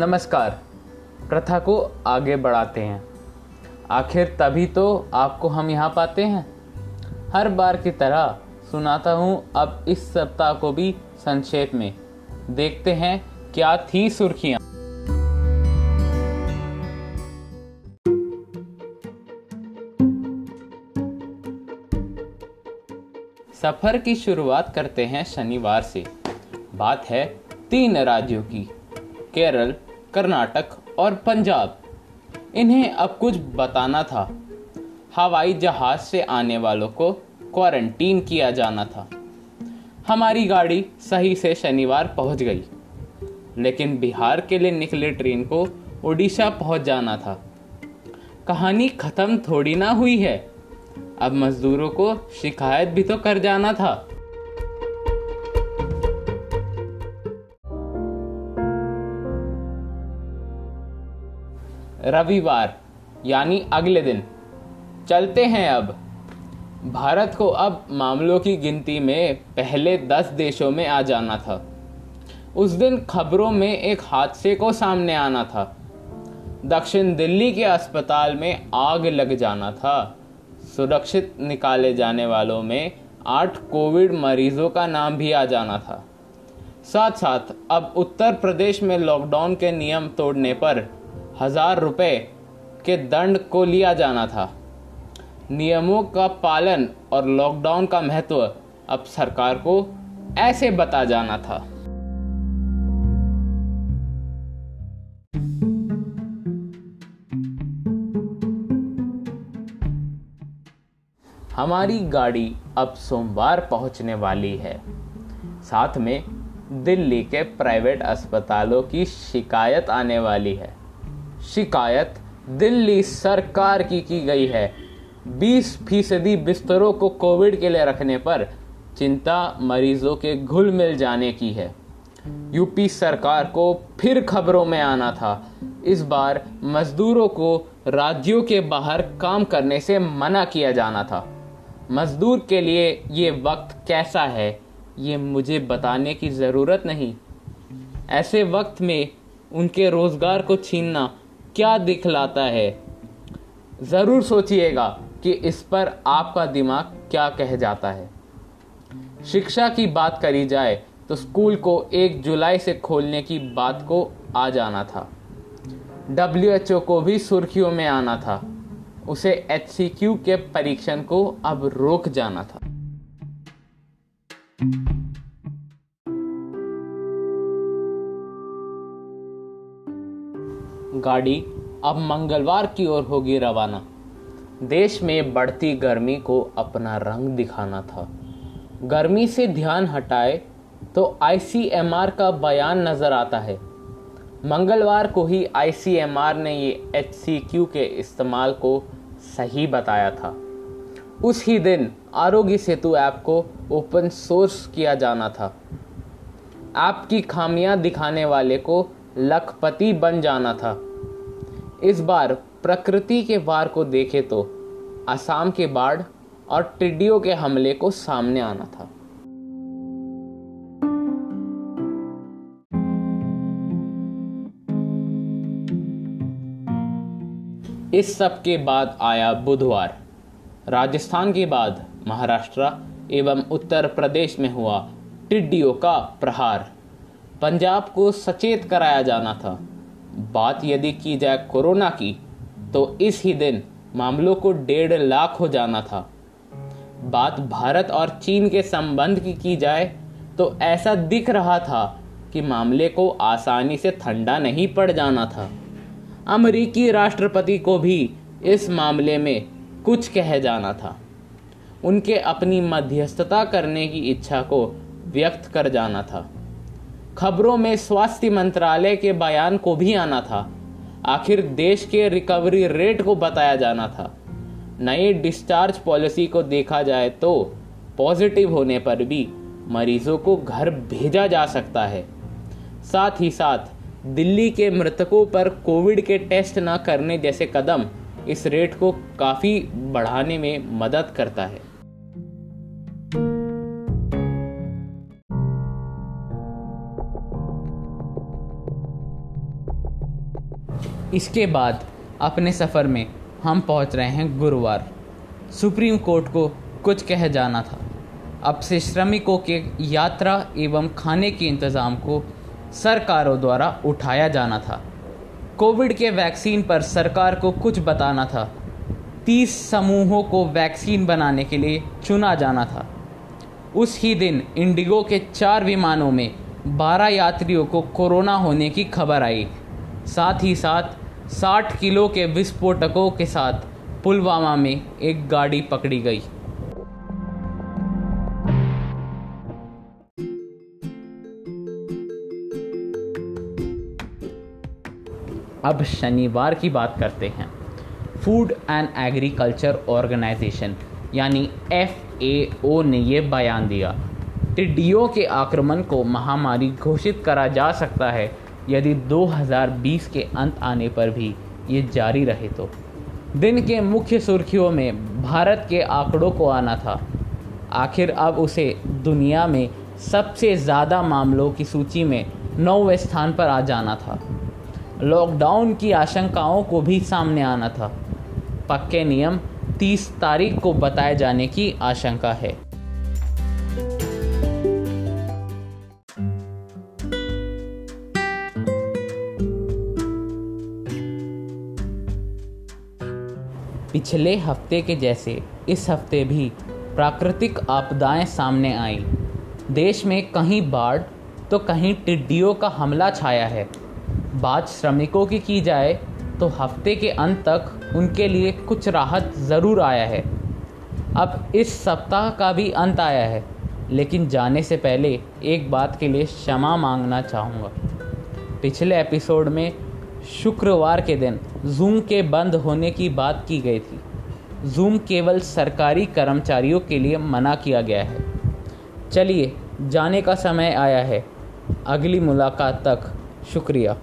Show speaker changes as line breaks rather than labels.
नमस्कार। प्रथा को आगे बढ़ाते हैं। आखिर तभी तो आपको हम यहाँ पाते हैं। हर बार की तरह सुनाता हूँ अब इस सप्ताह को भी संक्षेप में। देखते हैं क्या थी सुर्खियाँ। सफ़र की शुरुआत करते हैं शनिवार से। बात है तीन राज्यों की। केरल कर्नाटक और पंजाब। इन्हें अब कुछ बताना था। हवाई जहाज़ से आने वालों को क्वारंटीन किया जाना था। हमारी गाड़ी सही से शनिवार पहुँच गई। लेकिन बिहार के लिए निकले ट्रेन को उड़ीसा पहुँच जाना था। कहानी खत्म थोड़ी ना हुई है। अब मजदूरों को शिकायत भी तो कर जाना था। रविवार, यानी अगले दिन। चलते हैं अब। भारत को अब मामलों की गिनती में पहले दस देशों में आ जाना था। उस दिन खबरों में एक हादसे को सामने आना था। दक्षिण दिल्ली के अस्पताल में आग लग जाना था। सुरक्षित निकाले जाने वालों में आठ कोविड मरीजों का नाम भी आ जाना था। साथ साथ अब उत्तर प्रदेश में लॉकडाउन के नियम तोड़ने पर हज़ार रुपए के दंड को लिया जाना था। नियमों का पालन और लॉकडाउन का महत्व अब सरकार को ऐसे बता जाना था। हमारी गाड़ी अब सोमवार पहुँचने वाली है। साथ में दिल्ली के प्राइवेट अस्पतालों की शिकायत आने वाली है। शिकायत दिल्ली सरकार की की गई है। 20 फ़ीसदी बिस्तरों को कोविड के लिए रखने पर चिंता मरीजों के घुल मिल जाने की है। यूपी सरकार को फिर खबरों में आना था। इस बार मजदूरों को राज्यों के बाहर काम करने से मना किया जाना था। मजदूर के लिए ये वक्त कैसा है, ये मुझे बताने की ज़रूरत नहीं। ऐसे वक्त में उनके रोज़गार को छीनना क्या दिखलाता है? ज़रूर सोचिएगा कि इस पर आपका दिमाग क्या कह जाता है। शिक्षा की बात करी जाए तो स्कूल को एक जुलाई से खोलने की बात को आ जाना था। डब्ल्यू एच ओ को भी सुर्खियों में आना था। उसे एच सी क्यू के परीक्षण को अब रोक जाना था। गाड़ी अब मंगलवार की ओर होगी रवाना। देश में बढ़ती गर्मी को अपना रंग दिखाना था। गर्मी से ध्यान हटाए तो आईसीएमआर का बयान नज़र आता है। मंगलवार को ही आईसीएमआर ने ये एचसीक्यू के इस्तेमाल को सही बताया था। उस ही दिन आरोग्य सेतु ऐप को ओपन सोर्स किया जाना था। ऐप की खामियाँ दिखाने वाले को लखपति बन जाना था। इस बार प्रकृति के वार को देखे तो असम के बाढ़ और टिड्डियों के हमले को सामने आना था। इस सब के बाद आया बुधवार। राजस्थान के बाद महाराष्ट्र एवं उत्तर प्रदेश में हुआ टिड्डियों का प्रहार। पंजाब को सचेत कराया जाना था। बात यदि की जाए कोरोना की तो इस ही दिन मामलों को डेढ़ लाख हो जाना था। बात भारत और चीन के संबंध की की जाए तो ऐसा दिख रहा था कि मामले को आसानी से ठंडा नहीं पड़ जाना था। अमरीकी राष्ट्रपति को भी इस मामले में कुछ कह जाना था। उनके अपनी मध्यस्थता करने की इच्छा को व्यक्त कर जाना था। खबरों में स्वास्थ्य मंत्रालय के बयान को भी आना था। आखिर देश के रिकवरी रेट को बताया जाना था। नई डिस्चार्ज पॉलिसी को देखा जाए तो पॉजिटिव होने पर भी मरीजों को घर भेजा जा सकता है। साथ ही साथ दिल्ली के मृतकों पर कोविड के टेस्ट न करने जैसे कदम इस रेट को काफ़ी बढ़ाने में मदद करता है। इसके बाद अपने सफ़र में हम पहुँच रहे हैं गुरुवार। सुप्रीम कोर्ट को कुछ कह जाना था। अब से श्रमिकों के यात्रा एवं खाने के इंतज़ाम को सरकारों द्वारा उठाया जाना था। कोविड के वैक्सीन पर सरकार को कुछ बताना था। तीस समूहों को वैक्सीन बनाने के लिए चुना जाना था। उस ही दिन इंडिगो के चार विमानों में बारह यात्रियों को कोरोना होने की खबर आई। साथ ही साथ 60 किलो के विस्फोटकों के साथ पुलवामा में एक गाड़ी पकड़ी गई। अब शनिवार की बात करते हैं। फ़ूड एंड एग्रीकल्चर ऑर्गेनाइजेशन यानी एफ़ ए ओ ने ये बयान दिया। टिड्डियों के आक्रमण को महामारी घोषित करा जा सकता है यदि 2020 के अंत आने पर भी ये जारी रहे तो। दिन के मुख्य सुर्खियों में भारत के आंकड़ों को आना था। आखिर अब उसे दुनिया में सबसे ज़्यादा मामलों की सूची में नौवें स्थान पर आ जाना था। लॉकडाउन की आशंकाओं को भी सामने आना था। पक्के नियम 30 तारीख को बताए जाने की आशंका है। पिछले हफ़्ते के जैसे इस हफ़्ते भी प्राकृतिक आपदाएँ सामने आई। देश में कहीं बाढ़ तो कहीं टिड्डियों का हमला छाया है। बात श्रमिकों की की जाए तो हफ़्ते के अंत तक उनके लिए कुछ राहत ज़रूर आया है। अब इस सप्ताह का भी अंत आया है, लेकिन जाने से पहले एक बात के लिए क्षमा मांगना चाहूँगा। पिछले एपिसोड में शुक्रवार के दिन जूम के बंद होने की बात की गई थी। जूम केवल सरकारी कर्मचारियों के लिए मना किया गया है। चलिए, जाने का समय आया है। अगली मुलाकात तक, शुक्रिया।